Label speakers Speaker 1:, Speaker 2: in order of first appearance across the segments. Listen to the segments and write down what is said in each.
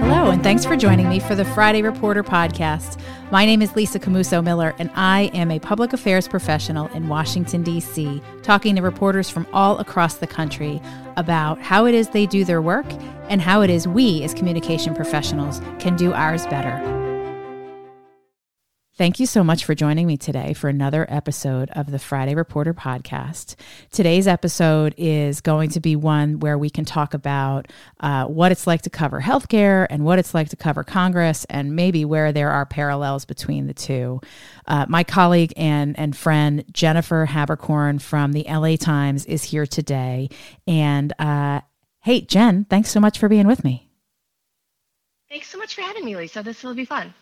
Speaker 1: Hello, and thanks for joining me for the Friday Reporter podcast. My name is Lisa Camooso Miller, and I am a public affairs professional in Washington, D.C., talking to reporters from all across the country about how it is they do their work and how it is we, as communication professionals, can do ours better. Thank you so much for joining me today for another episode of the Friday Reporter podcast. Today's episode is going to be one where we can talk about uh, what it's like to cover healthcare and what it's like to cover Congress and maybe where there are parallels between the two. Uh, my colleague and, and friend Jennifer Haberkorn from the LA Times is here today. And uh, hey, Jen, thanks so much for being with me.
Speaker 2: Thanks so much for having me, Lisa. This will be fun.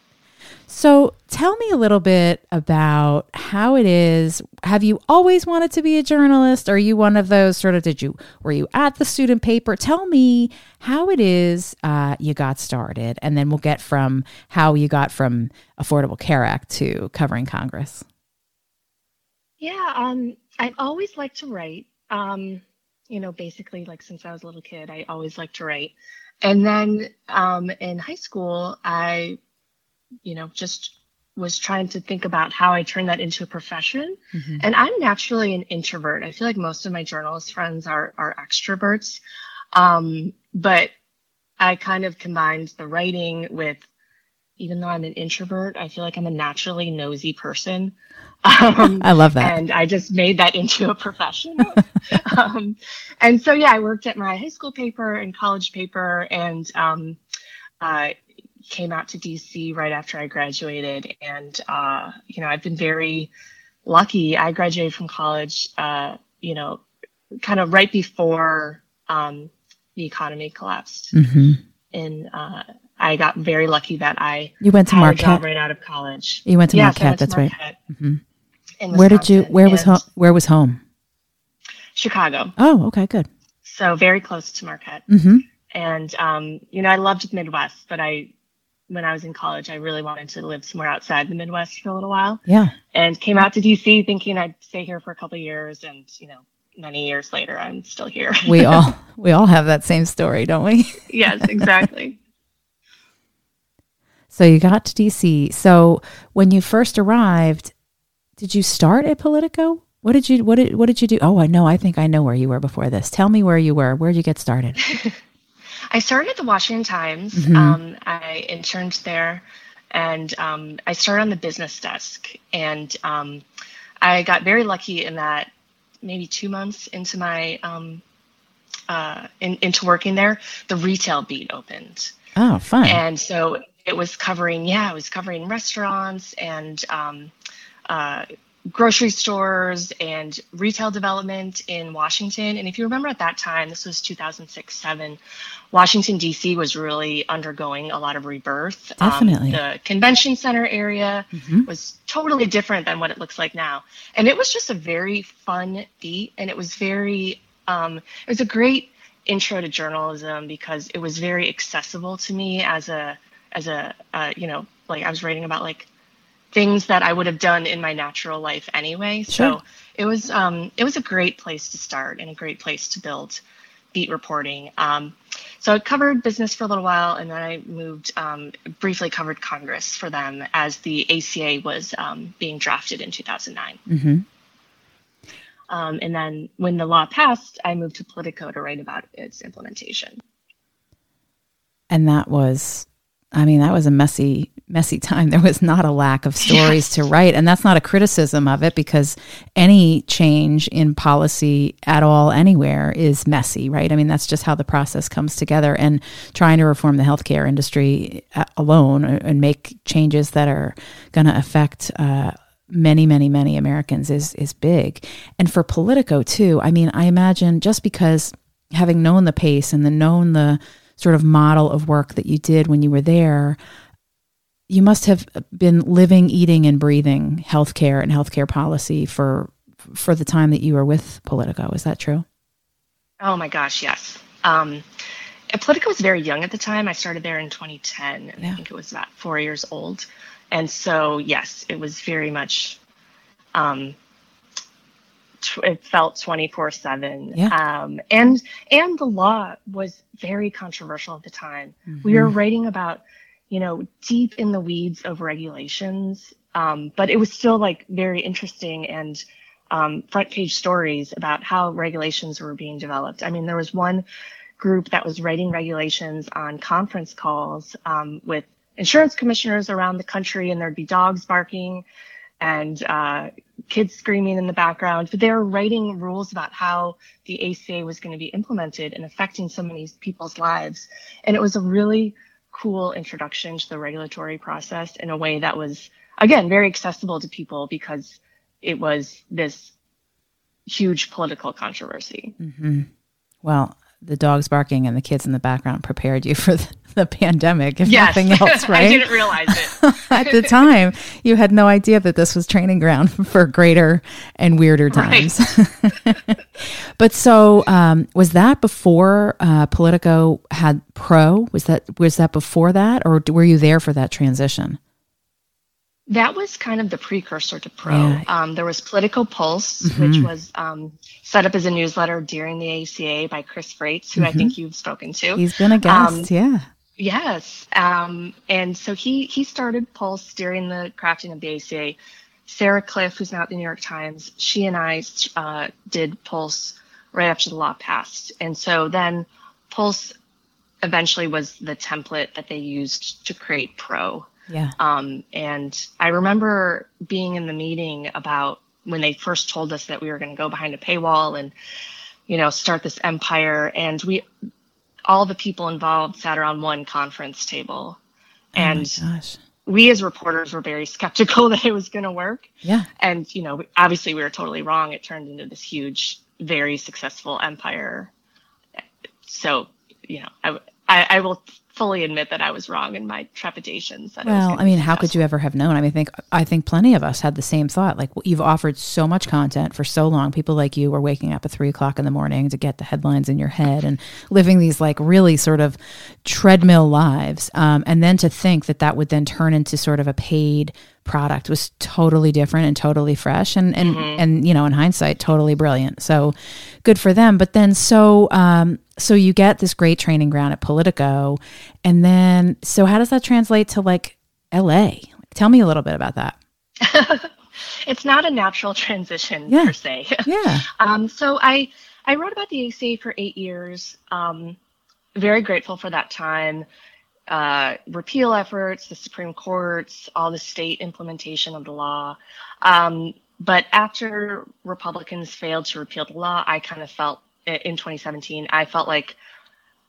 Speaker 1: So tell me a little bit about how it is. Have you always wanted to be a journalist? Are you one of those sort of, did you, were you at the student paper? Tell me how it is uh, you got started, and then we'll get from how you got from Affordable Care Act to covering Congress.
Speaker 2: Yeah, um, I've always liked to write. Um, you know, basically, like since I was a little kid, I always liked to write. And then um, in high school, I you know, just was trying to think about how I turn that into a profession. Mm-hmm. And I'm naturally an introvert. I feel like most of my journalist friends are are extroverts. Um, but I kind of combined the writing with even though I'm an introvert, I feel like I'm a naturally nosy person.
Speaker 1: Um, I love that.
Speaker 2: And I just made that into a profession. um, and so, yeah, I worked at my high school paper and college paper and um, uh, came out to DC right after I graduated, and uh, you know I've been very lucky. I graduated from college, uh, you know, kind of right before um, the economy collapsed, mm-hmm. and uh, I got very lucky that I
Speaker 1: you went to Marquette
Speaker 2: right out of college.
Speaker 1: You went to Marquette. That's Marquette right. Mm-hmm. Where did you? Where was home? Where was home?
Speaker 2: Chicago.
Speaker 1: Oh, okay, good.
Speaker 2: So very close to Marquette. Mm-hmm. And um, you know, I loved the Midwest, but I when I was in college, I really wanted to live somewhere outside the Midwest for a little while.
Speaker 1: Yeah.
Speaker 2: And came out to DC thinking I'd stay here for a couple years and, you know, many years later I'm still here.
Speaker 1: we all we all have that same story, don't we?
Speaker 2: yes, exactly.
Speaker 1: so you got to DC. So when you first arrived, did you start at Politico? What did you what did what did you do? Oh, I know. I think I know where you were before this. Tell me where you were. Where did you get started?
Speaker 2: I started at the Washington Times. Mm-hmm. Um, I interned there, and um, I started on the business desk. And um, I got very lucky in that maybe two months into my um, uh, in, into working there, the retail beat opened.
Speaker 1: Oh, fun!
Speaker 2: And so it was covering, yeah, it was covering restaurants and um, uh, grocery stores and retail development in Washington. And if you remember at that time, this was 2006 7, Washington, D.C. was really undergoing a lot of rebirth.
Speaker 1: Um, Definitely.
Speaker 2: Um, the convention center area mm-hmm. was totally different than what it looks like now. And it was just a very fun beat. And it was very, um, it was a great intro to journalism because it was very accessible to me as a, as a, uh, you know, like I was writing about like things that I would have done in my natural life anyway. Sure. So it was um, it was a great place to start and a great place to build beat reporting. Um, so I covered business for a little while, and then I moved um, briefly covered Congress for them as the ACA was um, being drafted in 2009. Mm-hmm. Um, and then when the law passed, I moved to Politico to write about its implementation.
Speaker 1: And that was I mean, that was a messy, messy time. There was not a lack of stories yes. to write. And that's not a criticism of it because any change in policy at all, anywhere, is messy, right? I mean, that's just how the process comes together. And trying to reform the healthcare industry uh, alone and make changes that are going to affect, uh, many, many, many Americans is is big. And for Politico too, I mean, I imagine just because having known the pace and the known the sort of model of work that you did when you were there, you must have been living, eating, and breathing healthcare and healthcare policy for for the time that you were with Politico. Is that true?
Speaker 2: Oh my gosh, yes. Um, Politico was very young at the time. I started there in 2010, and yeah. I think it was about four years old. And so, yes, it was very much um, it felt 24 7 yeah. um, and and the law was very controversial at the time mm-hmm. we were writing about you know deep in the weeds of regulations um, but it was still like very interesting and um, front page stories about how regulations were being developed i mean there was one group that was writing regulations on conference calls um, with insurance commissioners around the country and there'd be dogs barking and uh, kids screaming in the background, but they were writing rules about how the ACA was going to be implemented and affecting so many people's lives. And it was a really cool introduction to the regulatory process in a way that was, again, very accessible to people because it was this huge political controversy.
Speaker 1: Mm-hmm. Well, the dogs barking and the kids in the background prepared you for the, the pandemic, if yes. nothing else, right? I
Speaker 2: didn't realize it.
Speaker 1: At the time, you had no idea that this was training ground for greater and weirder times. Right. but so, um, was that before uh, Politico had Pro? Was that was that before that, or were you there for that transition?
Speaker 2: That was kind of the precursor to Pro. Yeah. Um, there was Politico Pulse, mm-hmm. which was um, set up as a newsletter during the ACA by Chris Frates, who mm-hmm. I think you've spoken to.
Speaker 1: He's been a guest, um, yeah.
Speaker 2: Yes, um, and so he he started Pulse during the crafting of the ACA. Sarah Kliff, who's now at the New York Times, she and I uh, did Pulse right after the law passed, and so then Pulse eventually was the template that they used to create Pro.
Speaker 1: Yeah.
Speaker 2: Um, and I remember being in the meeting about when they first told us that we were going to go behind a paywall and, you know, start this empire. And we, all the people involved sat around one conference table.
Speaker 1: Oh
Speaker 2: and we as reporters were very skeptical that it was going to work.
Speaker 1: Yeah.
Speaker 2: And, you know, obviously we were totally wrong. It turned into this huge, very successful empire. So, you know, I, I, I will fully admit that I was wrong in my trepidations.
Speaker 1: well, I mean, how could you ever have known? I mean, I think I think plenty of us had the same thought. Like you've offered so much content for so long. People like you were waking up at three o'clock in the morning to get the headlines in your head and living these like really sort of treadmill lives. Um, and then to think that that would then turn into sort of a paid product was totally different and totally fresh and and mm-hmm. and you know in hindsight totally brilliant so good for them but then so um so you get this great training ground at politico and then so how does that translate to like la tell me a little bit about that.
Speaker 2: It's not a natural transition
Speaker 1: yeah.
Speaker 2: per se.
Speaker 1: Yeah.
Speaker 2: Um so i i wrote about the aca for eight years. Um very grateful for that time. Uh, repeal efforts, the Supreme Courts, all the state implementation of the law. Um, but after Republicans failed to repeal the law, I kind of felt in 2017, I felt like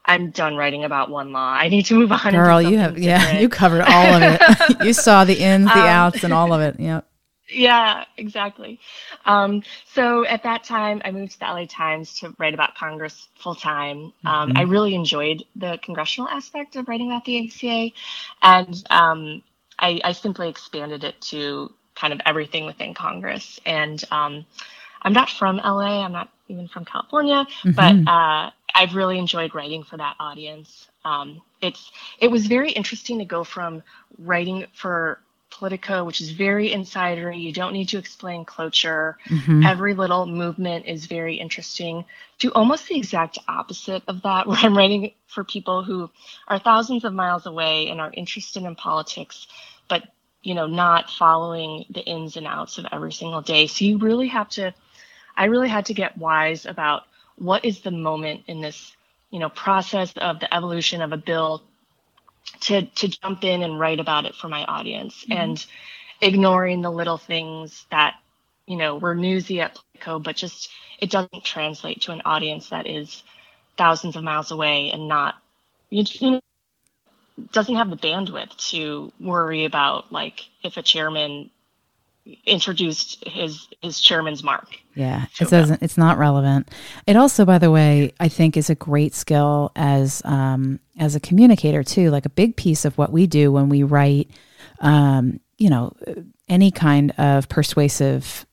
Speaker 2: I'm done writing about one law. I need to move on.
Speaker 1: Girl, you have, yeah, you covered all of it. you saw the ins, the um, outs, and all of it. Yep.
Speaker 2: Yeah, exactly. Um, so at that time, I moved to the LA Times to write about Congress full time. Um, mm-hmm. I really enjoyed the congressional aspect of writing about the ACA, and um, I, I, simply expanded it to kind of everything within Congress. And um, I'm not from LA. I'm not even from California, mm-hmm. but uh, I've really enjoyed writing for that audience. Um, it's it was very interesting to go from writing for Politico, which is very insidery. You don't need to explain cloture. Mm-hmm. Every little movement is very interesting. To almost the exact opposite of that, where I'm writing for people who are thousands of miles away and are interested in politics, but you know, not following the ins and outs of every single day. So you really have to, I really had to get wise about what is the moment in this, you know, process of the evolution of a bill to to jump in and write about it for my audience mm-hmm. and ignoring the little things that you know were newsy at Politico, but just it doesn't translate to an audience that is thousands of miles away and not you, you know doesn't have the bandwidth to worry about like if a chairman introduced his his chairman's mark.
Speaker 1: Yeah, it doesn't. It's not relevant. It also, by the way, I think is a great skill as um, as a communicator too. Like a big piece of what we do when we write, um, you know, any kind of persuasive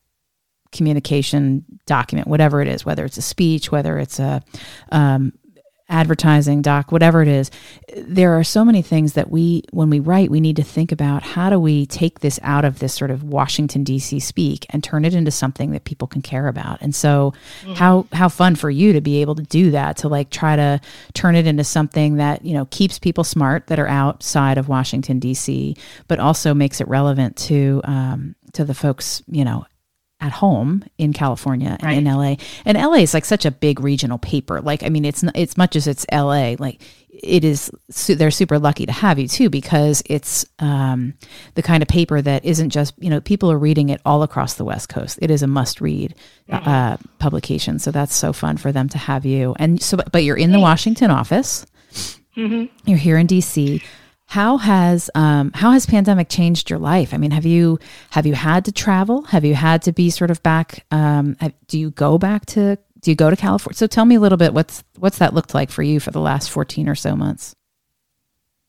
Speaker 1: communication document, whatever it is, whether it's a speech, whether it's a um, advertising, doc, whatever it is, there are so many things that we, when we write, we need to think about how do we take this out of this sort of Washington D.C. speak and turn it into something that people can care about. And so, mm-hmm. how how fun for you to be able to do that to like try to turn it into something that you know keeps people smart that are outside of Washington D.C., but also makes it relevant to um, to the folks you know at home in California and right. in LA. And LA is like such a big regional paper. Like, I mean, it's it's much as it's LA. Like, it is. They're super lucky to have you too because it's um, the kind of paper that isn't just you know people are reading it all across the West Coast. It is a must read mm-hmm. uh, publication. So that's so fun for them to have you. And so, but you're in the Washington office. Mm-hmm. You're here in DC. How has um, how has pandemic changed your life? I mean, have you have you had to travel? Have you had to be sort of back? Um, do you go back to do you go to California? So tell me a little bit what's what's that looked like for you for the last fourteen or so months.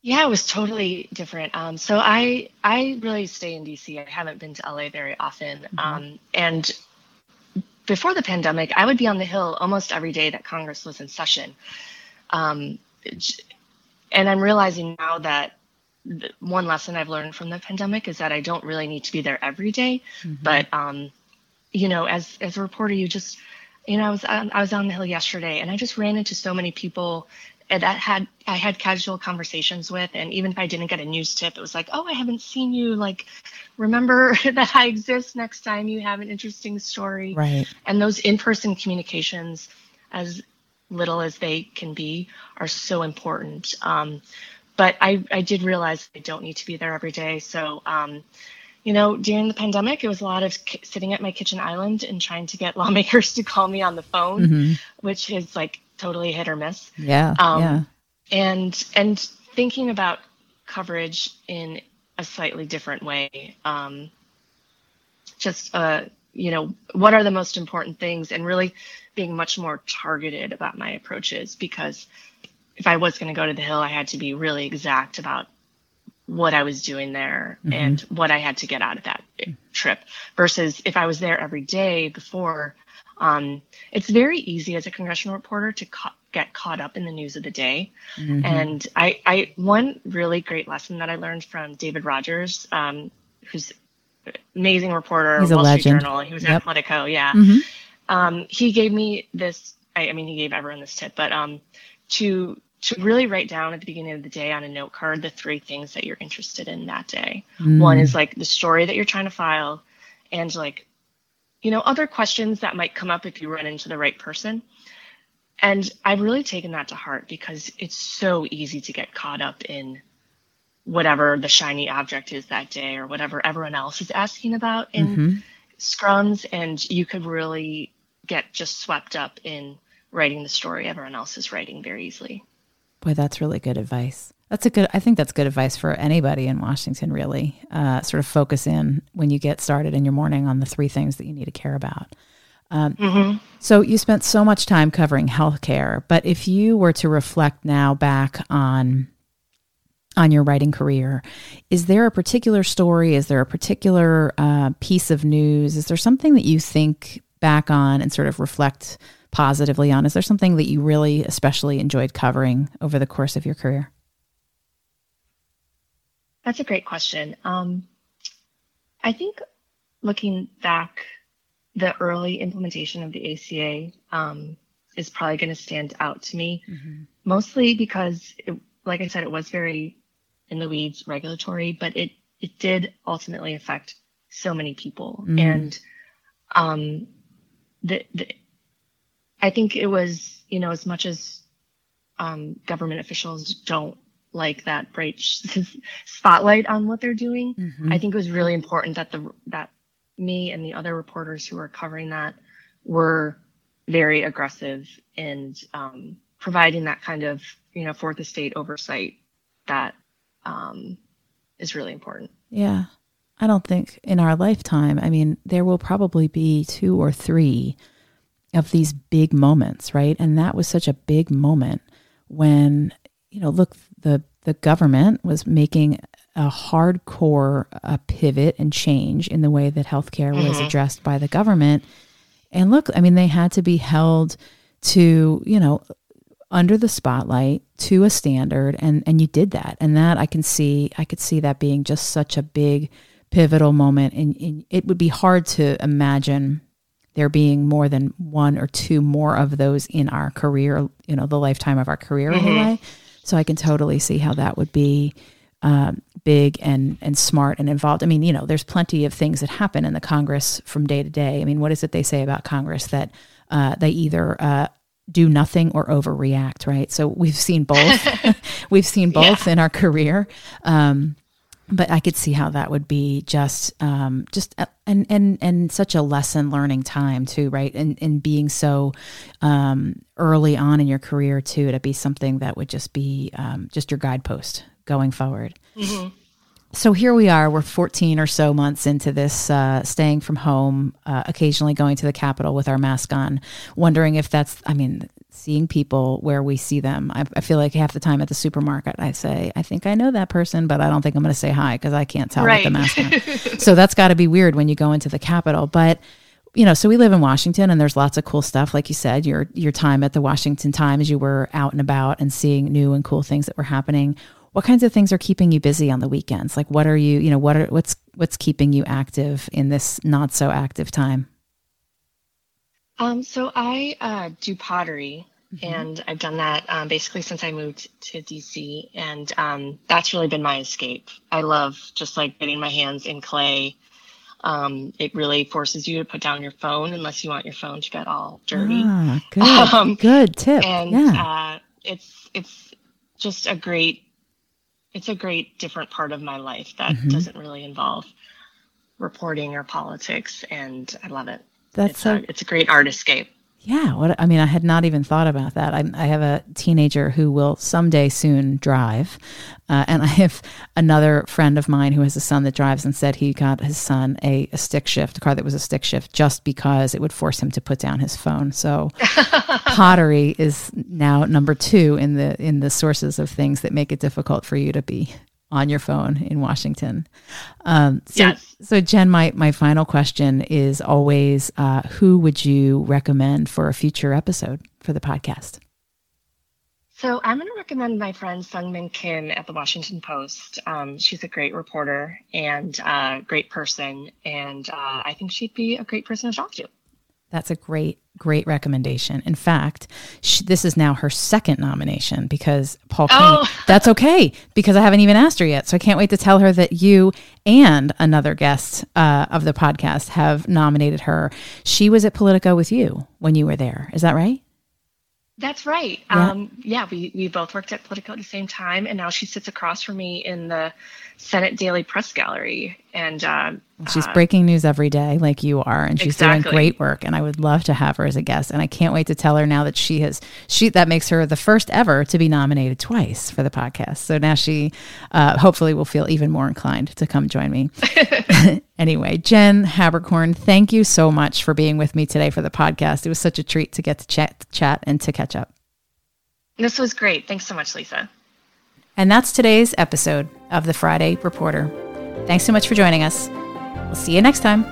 Speaker 2: Yeah, it was totally different. Um, so I I really stay in DC. I haven't been to LA very often. Mm-hmm. Um, and before the pandemic, I would be on the Hill almost every day that Congress was in session. Um, and I'm realizing now that one lesson I've learned from the pandemic is that I don't really need to be there every day. Mm-hmm. But um, you know, as as a reporter, you just you know, I was on, I was on the hill yesterday, and I just ran into so many people that had I had casual conversations with, and even if I didn't get a news tip, it was like, oh, I haven't seen you. Like, remember that I exist next time you have an interesting story.
Speaker 1: Right.
Speaker 2: And those in-person communications, as little as they can be, are so important. Um, but I, I did realize I don't need to be there every day. So, um, you know, during the pandemic, it was a lot of k- sitting at my kitchen island and trying to get lawmakers to call me on the phone, mm-hmm. which is like totally hit or miss.
Speaker 1: Yeah. Um, yeah.
Speaker 2: And and thinking about coverage in a slightly different way. Um, just uh, you know, what are the most important things, and really being much more targeted about my approaches because if I was going to go to the hill, I had to be really exact about what I was doing there mm-hmm. and what I had to get out of that trip. Versus if I was there every day before, um, it's very easy as a congressional reporter to ca- get caught up in the news of the day. Mm-hmm. And I, I, one really great lesson that I learned from David Rogers, um, who's amazing reporter,
Speaker 1: He's Wall Street
Speaker 2: Journal. He was yep. at Politico, yeah. Mm-hmm um, he gave me this. I, I, mean, he gave everyone this tip, but um, to to really write down at the beginning of the day on a note card the three things that you're interested in that day. Mm. One is like the story that you're trying to file, and like, you know, other questions that might come up if you run into the right person. And I've really taken that to heart because it's so easy to get caught up in whatever the shiny object is that day or whatever everyone else is asking about in mm-hmm. scrums. And you could really get just swept up in writing the story everyone else is writing very easily.
Speaker 1: Boy, that's really good advice. That's a good. I think that's good advice for anybody in Washington. Really, uh, sort of focus in when you get started in your morning on the three things that you need to care about. Um, mm-hmm. So you spent so much time covering healthcare, but if you were to reflect now back on on your writing career, is there a particular story? Is there a particular uh, piece of news? Is there something that you think back on and sort of reflect positively on? Is there something that you really especially enjoyed covering over the course of your career?
Speaker 2: That's a great question. Um, I think looking back, the early implementation of the ACA um, is probably going to stand out to me, mm-hmm. mostly because, it, like I said, it was very in the weeds regulatory, but it it did ultimately affect so many people, mm-hmm. and um, the, the I think it was, you know, as much as um, government officials don't like that bright spotlight on what they're doing, mm-hmm. I think it was really important that the that me and the other reporters who were covering that were very aggressive and um, providing that kind of, you know, fourth estate oversight that um, is really important.
Speaker 1: Yeah. I don't think in our lifetime, I mean, there will probably be two or three of these big moments, right? And that was such a big moment when, you know, look, the the government was making a hardcore uh, pivot and change in the way that healthcare mm-hmm. was addressed by the government. And look, I mean, they had to be held to, you know, under the spotlight to a standard and and you did that and that i can see i could see that being just such a big pivotal moment and, and it would be hard to imagine there being more than one or two more of those in our career you know the lifetime of our career mm-hmm. anyway so i can totally see how that would be um, big and and smart and involved. I mean, you know, there's plenty of things that happen in the Congress from day to day. I mean, what is it they say about Congress that uh, they either uh, do nothing or overreact, right? So we've seen both. we've seen both yeah. in our career. Um, but I could see how that would be just, um, just, a, and, and, and such a lesson learning time too, right? And, and being so, um, early on in your career too, to be something that would just be, um, just your guidepost going forward. Mm-hmm. So here we are. We're 14 or so months into this, uh, staying from home, uh, occasionally going to the Capitol with our mask on, wondering if that's, I mean, seeing people where we see them. I, I, feel like half the time at the supermarket, I say, I think I know that person, but I don't think I'm going to say hi because I can't tell right. with the mask on. so that's got to be weird when you go into the Capitol. But you know, so we live in Washington and there's lots of cool stuff. Like you said, your your time at the Washington Times, you were out and about and seeing new and cool things that were happening what kinds of things are keeping you busy on the weekends? Like what are you, you know, what are what's what's keeping you active in this not so active time?
Speaker 2: Um, so I uh, do pottery, mm-hmm. and I've done that um, basically since I moved to DC, and um, that's really been my escape. I love just like getting my hands in clay. Um, it really forces you to put down your phone unless you want your phone to get all dirty.
Speaker 1: Ah, good, um, good tip.
Speaker 2: And yeah. uh, it's it's just a great it's a great different part of my life that mm-hmm. doesn't really involve reporting or politics and I love it. That's it's, a, a, it's a great art escape.
Speaker 1: Yeah, what I mean, I had not even thought about that. I, I have a teenager who will someday soon drive, uh, and I have another friend of mine who has a son that drives, and said he got his son a, a stick shift, a car that was a stick shift, just because it would force him to put down his phone. So, pottery is now number two in the in the sources of things that make it difficult for you to be on your phone in Washington. Um, so, yes. so Jen, my, my final question is always uh, who would you recommend for a future episode for the podcast?
Speaker 2: So I'm going to recommend my friend Seung Min Kim at the Washington Post. Um, she's a great reporter and a uh, great person, and uh, I think she'd be a great person to talk to.
Speaker 1: That's a great, great recommendation. In fact, she, this is now her second nomination because Paul oh. that's okay because I haven't even asked her yet. So I can't wait to tell her that you and another guest uh, of the podcast have nominated her. She was at Politico with you when you were there. Is that right?
Speaker 2: That's right. Yeah. Um, yeah, we, we both worked at Politico at the same time, and now she sits across from me in the Senate Daily Press Gallery. And uh,
Speaker 1: she's uh, breaking news every day, like you are, and she's exactly. doing great work. And I would love to have her as a guest. And I can't wait to tell her now that she has she that makes her the first ever to be nominated twice for the podcast. So now she uh, hopefully will feel even more inclined to come join me. anyway, Jen Haberkorn thank you so much for being with me today for the podcast. It was such a treat to get to chat, chat and to catch up.
Speaker 2: This was great. Thanks so much, Lisa.
Speaker 1: And that's today's episode of the Friday Reporter. Thanks so much for joining us. We'll see you next time.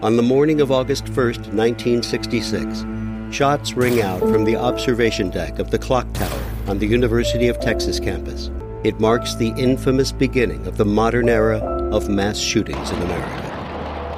Speaker 3: On the morning of August 1st, 1966, shots ring out from the observation deck of the clock tower on the University of Texas campus. It marks the infamous beginning of the modern era of mass shootings in America.